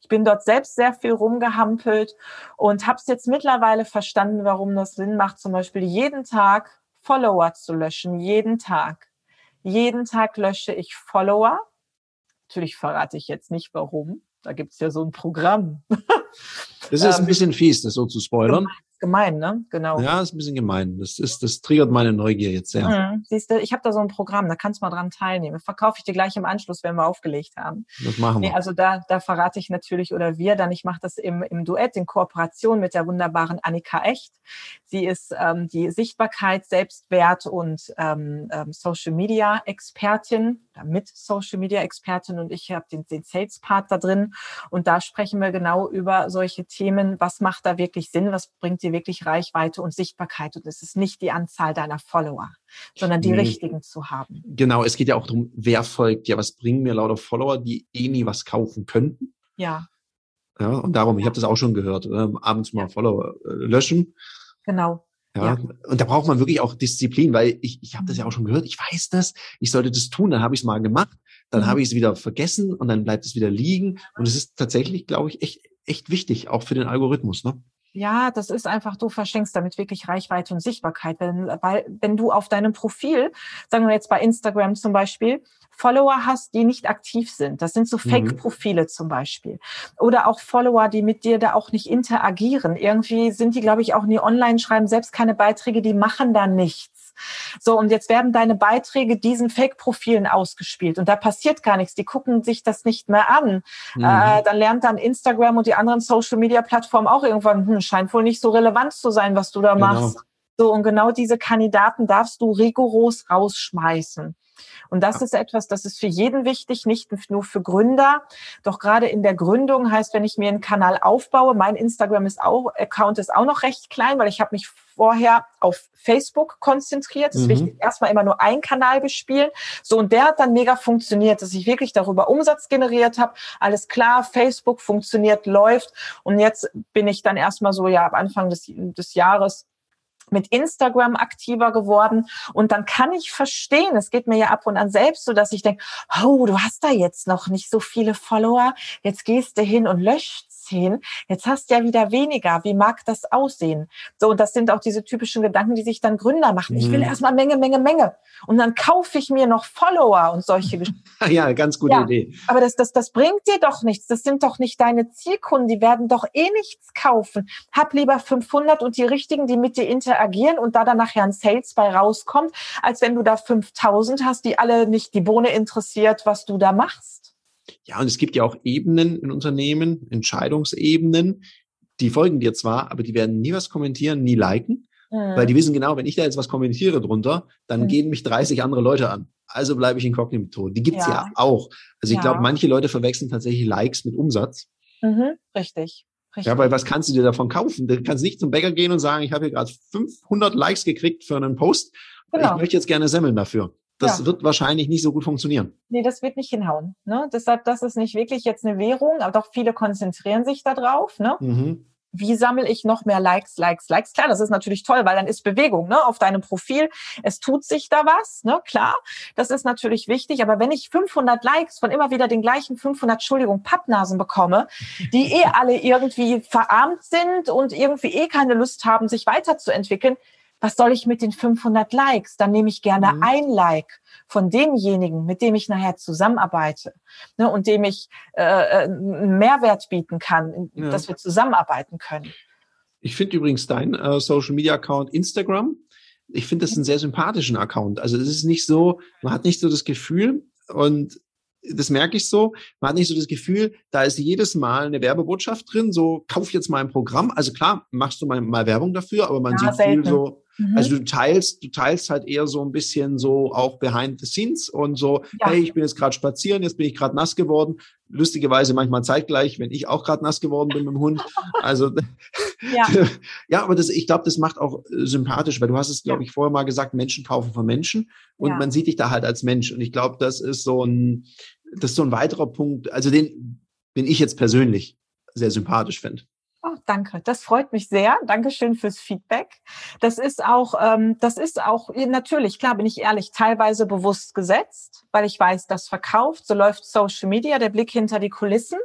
Ich bin dort selbst sehr viel rumgehampelt und habe es jetzt mittlerweile verstanden, warum das Sinn macht, zum Beispiel jeden Tag Follower zu löschen, jeden Tag. Jeden Tag lösche ich Follower. Natürlich verrate ich jetzt nicht warum. Da gibt's ja so ein Programm. Das ist ein ähm, bisschen fies, das so zu spoilern gemein, ne? Genau. Ja, ist ein bisschen gemein. Das ist, das triggert meine Neugier jetzt sehr. Mhm. Siehst du, ich habe da so ein Programm, da kannst du mal dran teilnehmen. Verkaufe ich dir gleich im Anschluss, wenn wir aufgelegt haben. Das machen wir. Nee, also da, da verrate ich natürlich oder wir dann. Ich mache das im, im Duett in Kooperation mit der wunderbaren Annika Echt. Sie ist ähm, die Sichtbarkeit, Selbstwert und ähm, ähm, Social Media Expertin, mit Social Media Expertin und ich habe den, den Sales Part da drin. Und da sprechen wir genau über solche Themen. Was macht da wirklich Sinn? Was bringt dir wirklich Reichweite und Sichtbarkeit und es ist nicht die Anzahl deiner Follower, sondern die nee. richtigen zu haben. Genau, es geht ja auch darum, wer folgt. Ja, was bringen mir lauter Follower, die eh nie was kaufen könnten? Ja. Ja, und darum, ich habe das auch schon gehört, äh, abends mal ja. Follower äh, löschen. Genau. Ja, ja, und da braucht man wirklich auch Disziplin, weil ich, ich habe das ja auch schon gehört, ich weiß das, ich sollte das tun, dann habe ich es mal gemacht, dann mhm. habe ich es wieder vergessen und dann bleibt es wieder liegen. Und es ist tatsächlich, glaube ich, echt, echt wichtig, auch für den Algorithmus. Ne? Ja, das ist einfach, du verschenkst damit wirklich Reichweite und Sichtbarkeit. Wenn, weil, wenn du auf deinem Profil, sagen wir jetzt bei Instagram zum Beispiel, Follower hast, die nicht aktiv sind. Das sind so mhm. Fake-Profile zum Beispiel. Oder auch Follower, die mit dir da auch nicht interagieren. Irgendwie sind die, glaube ich, auch nie online, schreiben selbst keine Beiträge, die machen da nichts. So, und jetzt werden deine Beiträge diesen Fake-Profilen ausgespielt und da passiert gar nichts. Die gucken sich das nicht mehr an. Mhm. Äh, dann lernt dann Instagram und die anderen Social-Media-Plattformen auch irgendwann, hm, scheint wohl nicht so relevant zu sein, was du da genau. machst. So, und genau diese Kandidaten darfst du rigoros rausschmeißen. Und das ist etwas, das ist für jeden wichtig, nicht nur für Gründer. Doch gerade in der Gründung heißt, wenn ich mir einen Kanal aufbaue, mein Instagram ist auch, Account ist auch noch recht klein, weil ich habe mich vorher auf Facebook konzentriert. Es ist mhm. wichtig, erstmal immer nur einen Kanal bespielen. So, und der hat dann mega funktioniert, dass ich wirklich darüber Umsatz generiert habe. Alles klar, Facebook funktioniert, läuft. Und jetzt bin ich dann erstmal so, ja, ab Anfang des, des Jahres mit Instagram aktiver geworden. Und dann kann ich verstehen, es geht mir ja ab und an selbst so, dass ich denke, oh, du hast da jetzt noch nicht so viele Follower, jetzt gehst du hin und löscht zehn, jetzt hast du ja wieder weniger. Wie mag das aussehen? So, und das sind auch diese typischen Gedanken, die sich dann Gründer machen. Ich will mhm. erstmal Menge, Menge, Menge. Und dann kaufe ich mir noch Follower und solche Geschichten. ja, ganz gute ja, Idee. Aber das, das, das bringt dir doch nichts. Das sind doch nicht deine Zielkunden. Die werden doch eh nichts kaufen. Hab lieber 500 und die richtigen, die mit dir interagieren und da dann nachher ein Sales bei rauskommt, als wenn du da 5000 hast, die alle nicht die Bohne interessiert, was du da machst. Ja, und es gibt ja auch Ebenen in Unternehmen, Entscheidungsebenen, die folgen dir zwar, aber die werden nie was kommentieren, nie liken, mhm. weil die wissen genau, wenn ich da jetzt was kommentiere drunter, dann mhm. gehen mich 30 andere Leute an. Also bleibe ich inkognito. Die gibt's ja. ja auch. Also ich ja. glaube, manche Leute verwechseln tatsächlich Likes mit Umsatz. Mhm, richtig. Richtig. Ja, weil was kannst du dir davon kaufen? Du kannst nicht zum Bäcker gehen und sagen, ich habe hier gerade 500 Likes gekriegt für einen Post. Genau. Ich möchte jetzt gerne semmeln dafür das ja. wird wahrscheinlich nicht so gut funktionieren. Nee, das wird nicht hinhauen. Ne? Deshalb, das ist nicht wirklich jetzt eine Währung, aber doch viele konzentrieren sich darauf. Ne? Mhm. Wie sammle ich noch mehr Likes, Likes, Likes? Klar, das ist natürlich toll, weil dann ist Bewegung ne, auf deinem Profil. Es tut sich da was, ne? klar. Das ist natürlich wichtig. Aber wenn ich 500 Likes von immer wieder den gleichen 500, Entschuldigung, Pappnasen bekomme, die eh alle irgendwie verarmt sind und irgendwie eh keine Lust haben, sich weiterzuentwickeln, was soll ich mit den 500 Likes? Dann nehme ich gerne mhm. ein Like von demjenigen, mit dem ich nachher zusammenarbeite ne, und dem ich äh, äh einen Mehrwert bieten kann, ja. dass wir zusammenarbeiten können. Ich finde übrigens dein äh, Social Media Account Instagram, ich finde das einen sehr sympathischen Account. Also es ist nicht so, man hat nicht so das Gefühl und das merke ich so, man hat nicht so das Gefühl, da ist jedes Mal eine Werbebotschaft drin, so kauf jetzt mal ein Programm. Also klar, machst du mal, mal Werbung dafür, aber man ja, sieht selten. viel so, Mhm. Also du teilst, du teilst halt eher so ein bisschen so auch behind the scenes und so, ja. hey, ich bin jetzt gerade spazieren, jetzt bin ich gerade nass geworden. Lustigerweise manchmal zeitgleich, wenn ich auch gerade nass geworden bin mit dem Hund. Also ja, ja aber das, ich glaube, das macht auch äh, sympathisch, weil du hast es, glaube ich, vorher mal gesagt, Menschen kaufen von Menschen und ja. man sieht dich da halt als Mensch. Und ich glaube, das ist so ein, das ist so ein weiterer Punkt, also den bin ich jetzt persönlich sehr sympathisch finde. Danke. Das freut mich sehr. Dankeschön fürs Feedback. Das ist auch, ähm, das ist auch natürlich klar, bin ich ehrlich, teilweise bewusst gesetzt, weil ich weiß, das verkauft. So läuft Social Media, der Blick hinter die Kulissen.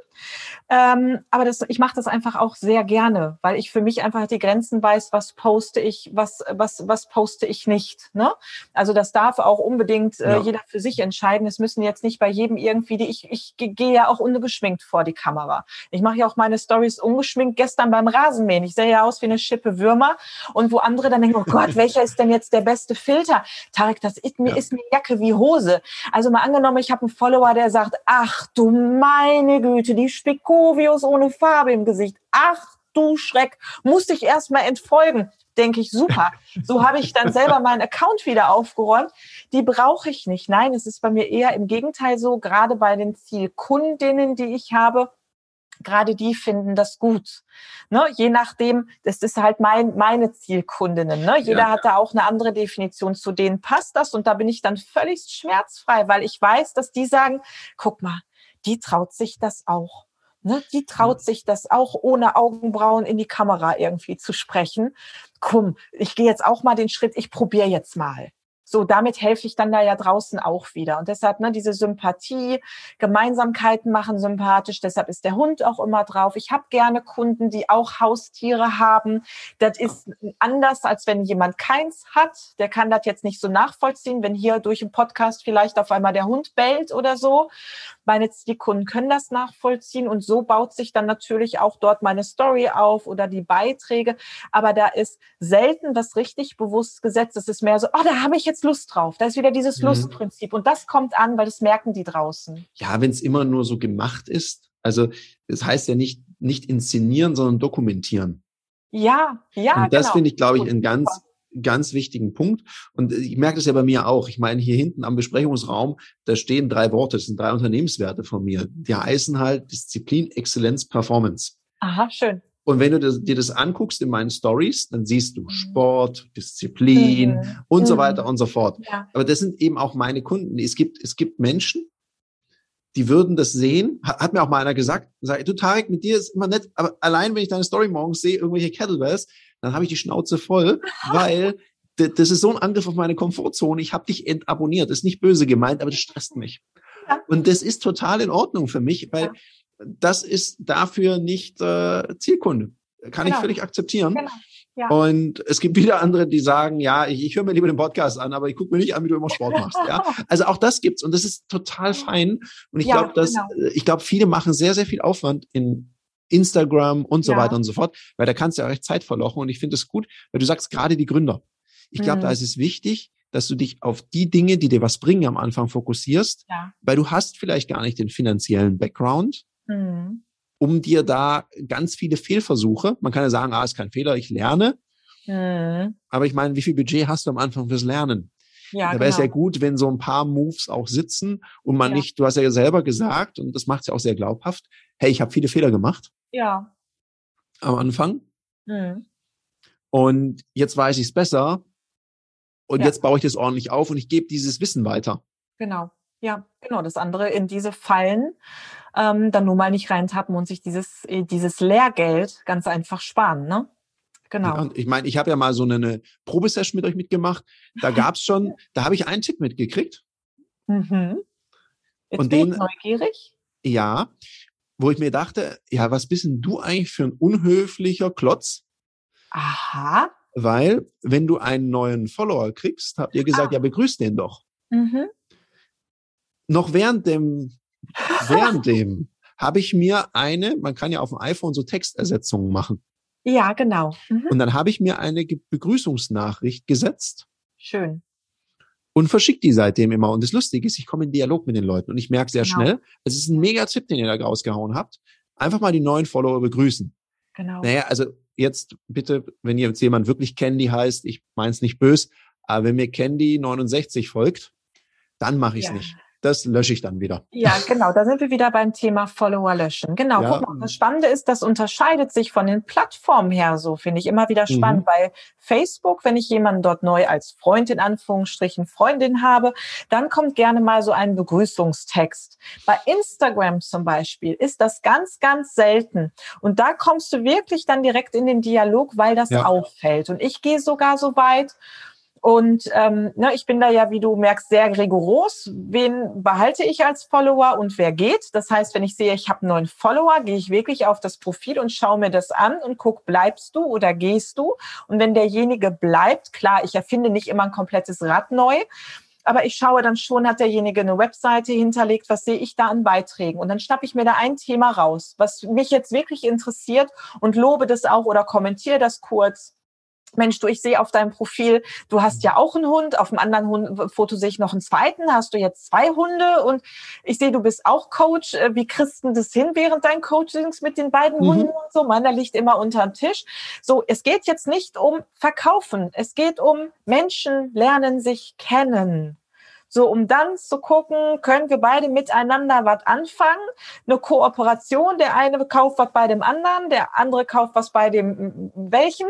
Ähm, aber das, ich mache das einfach auch sehr gerne, weil ich für mich einfach die Grenzen weiß, was poste ich, was was was poste ich nicht. Ne? Also das darf auch unbedingt äh, ja. jeder für sich entscheiden. Es müssen jetzt nicht bei jedem irgendwie, die ich ich gehe ja auch ungeschminkt vor die Kamera. Ich mache ja auch meine Stories ungeschminkt gestern beim Rasenmähen. Ich sehe ja aus wie eine Schippe Würmer und wo andere dann denken, oh Gott, welcher ist denn jetzt der beste Filter? Tarek, das ist mir, ja. ist mir Jacke wie Hose. Also mal angenommen, ich habe einen Follower, der sagt, ach du meine Güte, die Spikovius ohne Farbe im Gesicht. Ach du Schreck, musste ich erst mal entfolgen. Denke ich, super. So habe ich dann selber meinen Account wieder aufgeräumt. Die brauche ich nicht. Nein, es ist bei mir eher im Gegenteil so, gerade bei den Zielkundinnen, die ich habe, gerade die finden das gut. Ne? Je nachdem, das ist halt mein, meine Zielkundinnen. Ne? Jeder ja. hat da auch eine andere Definition. Zu denen passt das und da bin ich dann völlig schmerzfrei, weil ich weiß, dass die sagen, guck mal, die traut sich das auch. Ne? Die traut sich das auch, ohne Augenbrauen in die Kamera irgendwie zu sprechen. Komm, ich gehe jetzt auch mal den Schritt, ich probiere jetzt mal. So, damit helfe ich dann da ja draußen auch wieder. Und deshalb, ne, diese Sympathie, Gemeinsamkeiten machen sympathisch. Deshalb ist der Hund auch immer drauf. Ich habe gerne Kunden, die auch Haustiere haben. Das ist anders, als wenn jemand keins hat. Der kann das jetzt nicht so nachvollziehen, wenn hier durch den Podcast vielleicht auf einmal der Hund bellt oder so. Meine die Kunden können das nachvollziehen und so baut sich dann natürlich auch dort meine Story auf oder die Beiträge. Aber da ist selten was richtig bewusst gesetzt. Es ist mehr so, oh, da habe ich jetzt Lust drauf. Da ist wieder dieses mhm. Lustprinzip. Und das kommt an, weil das merken die draußen. Ja, wenn es immer nur so gemacht ist. Also das heißt ja nicht, nicht inszenieren, sondern dokumentieren. Ja, ja. Und das genau. finde ich, glaube ich, einen ganz, ganz wichtigen Punkt. Und ich merke das ja bei mir auch. Ich meine, hier hinten am Besprechungsraum, da stehen drei Worte, das sind drei Unternehmenswerte von mir. Die heißen halt Disziplin, Exzellenz, Performance. Aha, schön. Und wenn du das, dir das anguckst in meinen Stories, dann siehst du mhm. Sport, Disziplin mhm. und mhm. so weiter und so fort. Ja. Aber das sind eben auch meine Kunden. Es gibt, es gibt Menschen, die würden das sehen. Hat mir auch mal einer gesagt, sag, du Tarek, mit dir ist immer nett, aber allein wenn ich deine Story morgens sehe, irgendwelche Kettlebells, dann habe ich die Schnauze voll, weil das ist so ein Angriff auf meine Komfortzone. Ich habe dich entabonniert. Das ist nicht böse gemeint, aber das stresst mich. Ja. Und das ist total in Ordnung für mich, weil ja das ist dafür nicht äh, Zielkunde. Kann genau. ich völlig akzeptieren. Genau. Ja. Und es gibt wieder andere, die sagen, ja, ich, ich höre mir lieber den Podcast an, aber ich gucke mir nicht an, wie du immer Sport machst. ja, also auch das gibt's und das ist total fein. Und ich ja, glaube, dass genau. Äh, ich glaube, viele machen sehr, sehr viel Aufwand in Instagram und so ja. weiter und so fort, weil da kannst du ja recht Zeit verlochen. Und ich finde es gut, weil du sagst gerade die Gründer. Ich glaube, mhm. da ist es wichtig, dass du dich auf die Dinge, die dir was bringen, am Anfang fokussierst, ja. weil du hast vielleicht gar nicht den finanziellen Background mhm. um dir da ganz viele Fehlversuche, man kann ja sagen, ah, ist kein Fehler, ich lerne. Mhm. Aber ich meine, wie viel Budget hast du am Anfang fürs Lernen? Ja, da wäre genau. es ja gut, wenn so ein paar Moves auch sitzen und man ja. nicht, du hast ja selber gesagt, und das macht es ja auch sehr glaubhaft, hey, ich habe viele Fehler gemacht. Ja. Am Anfang. Mhm. Und jetzt weiß ich es besser. Und ja. jetzt baue ich das ordentlich auf und ich gebe dieses Wissen weiter. Genau. Ja, genau. Das andere in diese Fallen ähm, dann nur mal nicht reintappen und sich dieses, äh, dieses Lehrgeld ganz einfach sparen, ne? Genau. Ja, ich meine, ich habe ja mal so eine, eine Probesession mit euch mitgemacht. Da gab's schon, da habe ich einen Tipp mitgekriegt. Mhm. Jetzt und den, neugierig. Ja, wo ich mir dachte, ja, was bist denn du eigentlich für ein unhöflicher Klotz? Aha. Weil, wenn du einen neuen Follower kriegst, habt ihr gesagt, ah. ja, begrüßt den doch. Mhm. Noch während dem während dem habe ich mir eine, man kann ja auf dem iPhone so Textersetzungen machen. Ja, genau. Mhm. Und dann habe ich mir eine Begrüßungsnachricht gesetzt. Schön. Und verschickt die seitdem immer. Und das Lustige ist, ich komme in Dialog mit den Leuten und ich merke sehr genau. schnell, es ist ein mega Tipp, den ihr da rausgehauen habt. Einfach mal die neuen Follower begrüßen. Genau. Naja, also jetzt bitte, wenn ihr jetzt jemand wirklich Candy heißt, ich meine es nicht böse, aber wenn mir Candy 69 folgt, dann mache ich es ja. nicht das lösche ich dann wieder. Ja, genau. Da sind wir wieder beim Thema Follower löschen. Genau. Ja. Guck mal, das Spannende ist, das unterscheidet sich von den Plattformen her so, finde ich immer wieder mhm. spannend. Mhm. Bei Facebook, wenn ich jemanden dort neu als Freund in Anführungsstrichen Freundin habe, dann kommt gerne mal so ein Begrüßungstext. Bei Instagram zum Beispiel ist das ganz, ganz selten. Und da kommst du wirklich dann direkt in den Dialog, weil das ja. auffällt. Und ich gehe sogar so weit, und ähm, ne, ich bin da ja, wie du merkst, sehr rigoros. Wen behalte ich als Follower und wer geht? Das heißt, wenn ich sehe, ich habe neuen Follower, gehe ich wirklich auf das Profil und schaue mir das an und guck, bleibst du oder gehst du? Und wenn derjenige bleibt, klar, ich erfinde nicht immer ein komplettes Rad neu, aber ich schaue dann schon, hat derjenige eine Webseite hinterlegt, was sehe ich da an Beiträgen? Und dann schnappe ich mir da ein Thema raus, was mich jetzt wirklich interessiert und lobe das auch oder kommentiere das kurz Mensch, du, ich sehe auf deinem Profil, du hast ja auch einen Hund, auf dem anderen Hund, Foto sehe ich noch einen zweiten, hast du jetzt zwei Hunde und ich sehe, du bist auch Coach. Äh, wie kriegst du das hin während deinen Coachings mit den beiden mhm. Hunden und so? Meiner liegt immer unterm Tisch. So, es geht jetzt nicht um Verkaufen, es geht um Menschen lernen sich kennen. So, um dann zu gucken, können wir beide miteinander was anfangen? Eine Kooperation, der eine kauft was bei dem anderen, der andere kauft was bei dem welchen.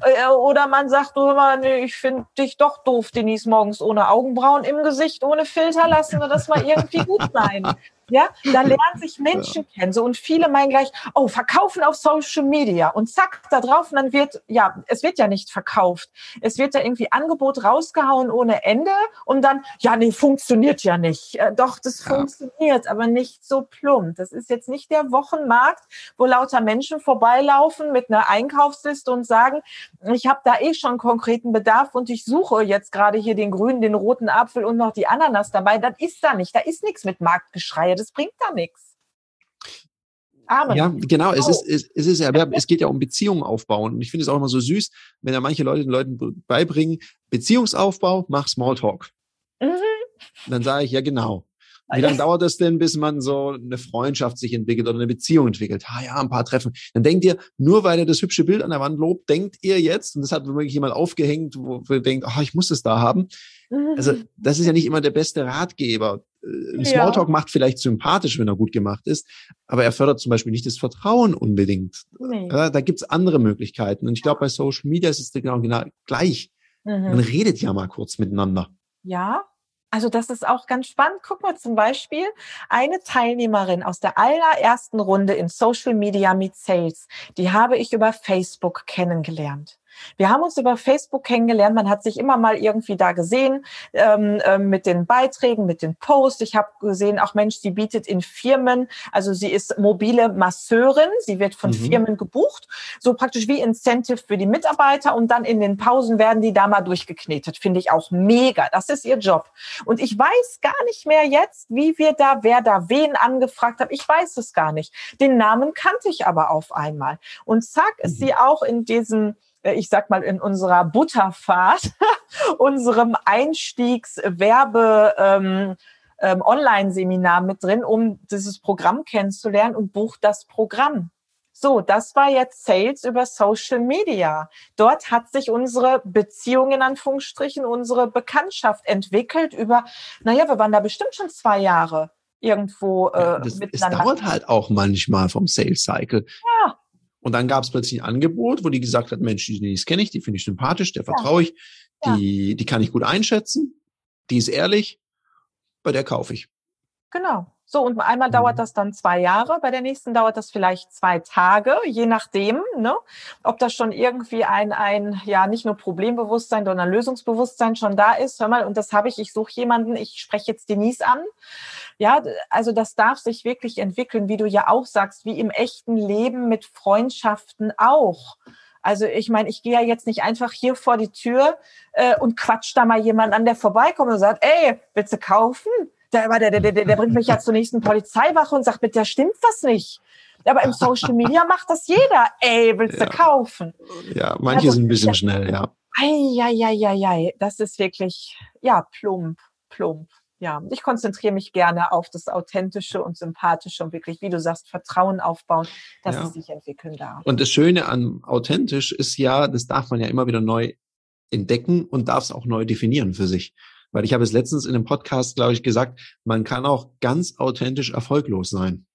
Äh, oder man sagt, du mal, nee, ich finde dich doch doof, Denise, morgens ohne Augenbrauen im Gesicht, ohne Filter, lassen wir das mal irgendwie gut sein. Ja, da lernen sich Menschen ja. kennen. So, und viele meinen gleich, oh, verkaufen auf Social Media. Und zack, da drauf, und dann wird, ja, es wird ja nicht verkauft. Es wird ja irgendwie Angebot rausgehauen ohne Ende und dann, ja, nee, funktioniert ja nicht. Äh, doch, das ja. funktioniert, aber nicht so plump. Das ist jetzt nicht der Wochenmarkt, wo lauter Menschen vorbeilaufen mit einer Einkaufsliste und sagen, ich habe da eh schon konkreten Bedarf und ich suche jetzt gerade hier den grünen, den roten Apfel und noch die Ananas dabei. Das ist da nicht. Da ist nichts mit Marktgeschrei das bringt da nichts. Amen. Ja, genau. Es ist, es, es ist ja, es geht ja um Beziehungen aufbauen. Und ich finde es auch immer so süß, wenn da manche Leute den Leuten beibringen, Beziehungsaufbau, mach Smalltalk. Mhm. Dann sage ich, ja, genau. Wie lange dauert das denn, bis man so eine Freundschaft sich entwickelt oder eine Beziehung entwickelt? Ah ja, ein paar Treffen. Dann denkt ihr, nur weil er das hübsche Bild an der Wand lobt, denkt ihr jetzt, und das hat wirklich jemand aufgehängt, wo ihr denkt, oh, ich muss es da haben. Also mhm. das ist ja nicht immer der beste Ratgeber. Ein Smalltalk ja. macht vielleicht sympathisch, wenn er gut gemacht ist, aber er fördert zum Beispiel nicht das Vertrauen unbedingt. Nee. Da gibt's andere Möglichkeiten. Und ich glaube, bei Social Media ist es genau, genau gleich. Mhm. Man redet ja mal kurz miteinander. Ja, also das ist auch ganz spannend. Guck mal zum Beispiel eine Teilnehmerin aus der allerersten Runde in Social Media Meet Sales, die habe ich über Facebook kennengelernt. Wir haben uns über Facebook kennengelernt. Man hat sich immer mal irgendwie da gesehen ähm, äh, mit den Beiträgen, mit den Posts. Ich habe gesehen, auch Mensch, sie bietet in Firmen, also sie ist mobile Masseurin. Sie wird von mhm. Firmen gebucht, so praktisch wie Incentive für die Mitarbeiter. Und dann in den Pausen werden die da mal durchgeknetet. Finde ich auch mega. Das ist ihr Job. Und ich weiß gar nicht mehr jetzt, wie wir da, wer da wen angefragt hat. Ich weiß es gar nicht. Den Namen kannte ich aber auf einmal. Und zack, ist mhm. sie auch in diesem ich sag mal, in unserer Butterfahrt, unserem Einstiegswerbe, ähm, ähm, Online-Seminar mit drin, um dieses Programm kennenzulernen und bucht das Programm. So, das war jetzt Sales über Social Media. Dort hat sich unsere Beziehung in Anführungsstrichen, unsere Bekanntschaft entwickelt über, naja, wir waren da bestimmt schon zwei Jahre irgendwo äh, ja, das, miteinander. Es dauert halt auch manchmal vom Sales Cycle. Ja. Und dann gab es plötzlich ein Angebot, wo die gesagt hat, Mensch, die, die kenne ich, die finde ich sympathisch, der vertraue ich, die, die kann ich gut einschätzen, die ist ehrlich, bei der kaufe ich. Genau. So, und einmal dauert mhm. das dann zwei Jahre, bei der nächsten dauert das vielleicht zwei Tage, je nachdem, ne? ob das schon irgendwie ein, ein, ja, nicht nur Problembewusstsein, sondern Lösungsbewusstsein schon da ist. Hör mal, und das habe ich, ich suche jemanden, ich spreche jetzt Denise an. Ja, also das darf sich wirklich entwickeln, wie du ja auch sagst, wie im echten Leben mit Freundschaften auch. Also ich meine, ich gehe ja jetzt nicht einfach hier vor die Tür äh, und quatsch da mal jemand an, der vorbeikommt und sagt, ey, willst du kaufen? Der, der, der, der, der bringt mich ja zur nächsten Polizeiwache und sagt, mit der stimmt was nicht. Aber im Social Media macht das jeder. Ey, willst du kaufen? Ja, manche also, sind ein bisschen schnell, ja. Eieieiei, das ist wirklich, ja, plump, plump. Ja, ich konzentriere mich gerne auf das Authentische und Sympathische und wirklich, wie du sagst, Vertrauen aufbauen, dass ja. es sich entwickeln darf. Und das Schöne an authentisch ist ja, das darf man ja immer wieder neu entdecken und darf es auch neu definieren für sich. Weil ich habe es letztens in einem Podcast, glaube ich, gesagt, man kann auch ganz authentisch erfolglos sein.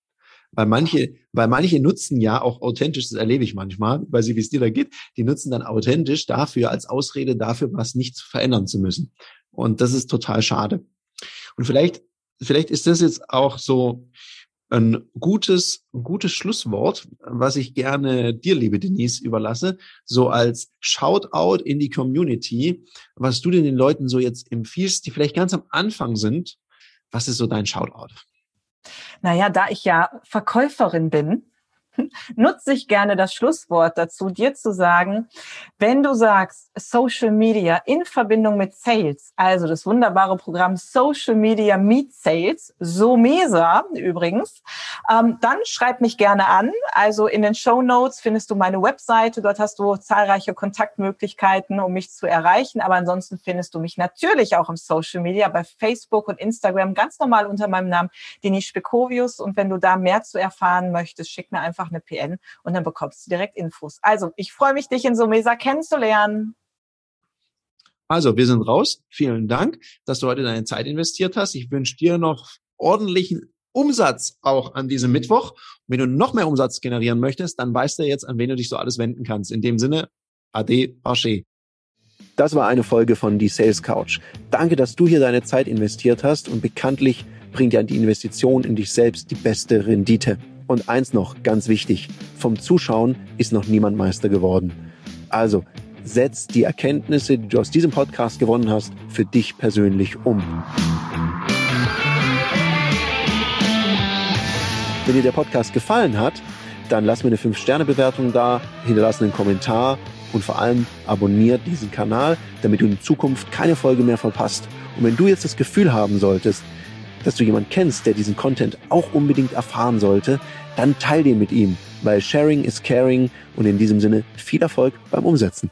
Weil manche, weil manche nutzen ja auch authentisch, das erlebe ich manchmal, weiß ich, wie es dir da geht, die nutzen dann authentisch dafür als Ausrede dafür, was nicht verändern zu müssen. Und das ist total schade. Und vielleicht, vielleicht ist das jetzt auch so ein gutes, gutes Schlusswort, was ich gerne dir, liebe Denise, überlasse, so als Shoutout in die Community, was du denn den Leuten so jetzt empfiehlst, die vielleicht ganz am Anfang sind. Was ist so dein Shoutout? Naja, da ich ja Verkäuferin bin, nutze ich gerne das Schlusswort dazu, dir zu sagen, wenn du sagst Social Media in Verbindung mit Sales, also das wunderbare Programm Social Media Meet Sales, SOMESA übrigens, ähm, dann schreib mich gerne an. Also in den Show Notes findest du meine Webseite. Dort hast du zahlreiche Kontaktmöglichkeiten, um mich zu erreichen. Aber ansonsten findest du mich natürlich auch im Social Media bei Facebook und Instagram ganz normal unter meinem Namen Denis Spekovius. Und wenn du da mehr zu erfahren möchtest, schick mir einfach einfach eine PN und dann bekommst du direkt Infos. Also, ich freue mich, dich in Somesa kennenzulernen. Also, wir sind raus. Vielen Dank, dass du heute deine Zeit investiert hast. Ich wünsche dir noch ordentlichen Umsatz auch an diesem Mittwoch. Wenn du noch mehr Umsatz generieren möchtest, dann weißt du jetzt, an wen du dich so alles wenden kannst. In dem Sinne, Ade, Arche. Das war eine Folge von Die Sales Couch. Danke, dass du hier deine Zeit investiert hast und bekanntlich bringt ja die Investition in dich selbst die beste Rendite. Und eins noch, ganz wichtig, vom Zuschauen ist noch niemand Meister geworden. Also, setz die Erkenntnisse, die du aus diesem Podcast gewonnen hast, für dich persönlich um. Wenn dir der Podcast gefallen hat, dann lass mir eine 5-Sterne-Bewertung da, hinterlass einen Kommentar und vor allem abonniert diesen Kanal, damit du in Zukunft keine Folge mehr verpasst. Und wenn du jetzt das Gefühl haben solltest, dass du jemanden kennst, der diesen Content auch unbedingt erfahren sollte, dann teil den mit ihm, weil Sharing is Caring und in diesem Sinne viel Erfolg beim Umsetzen.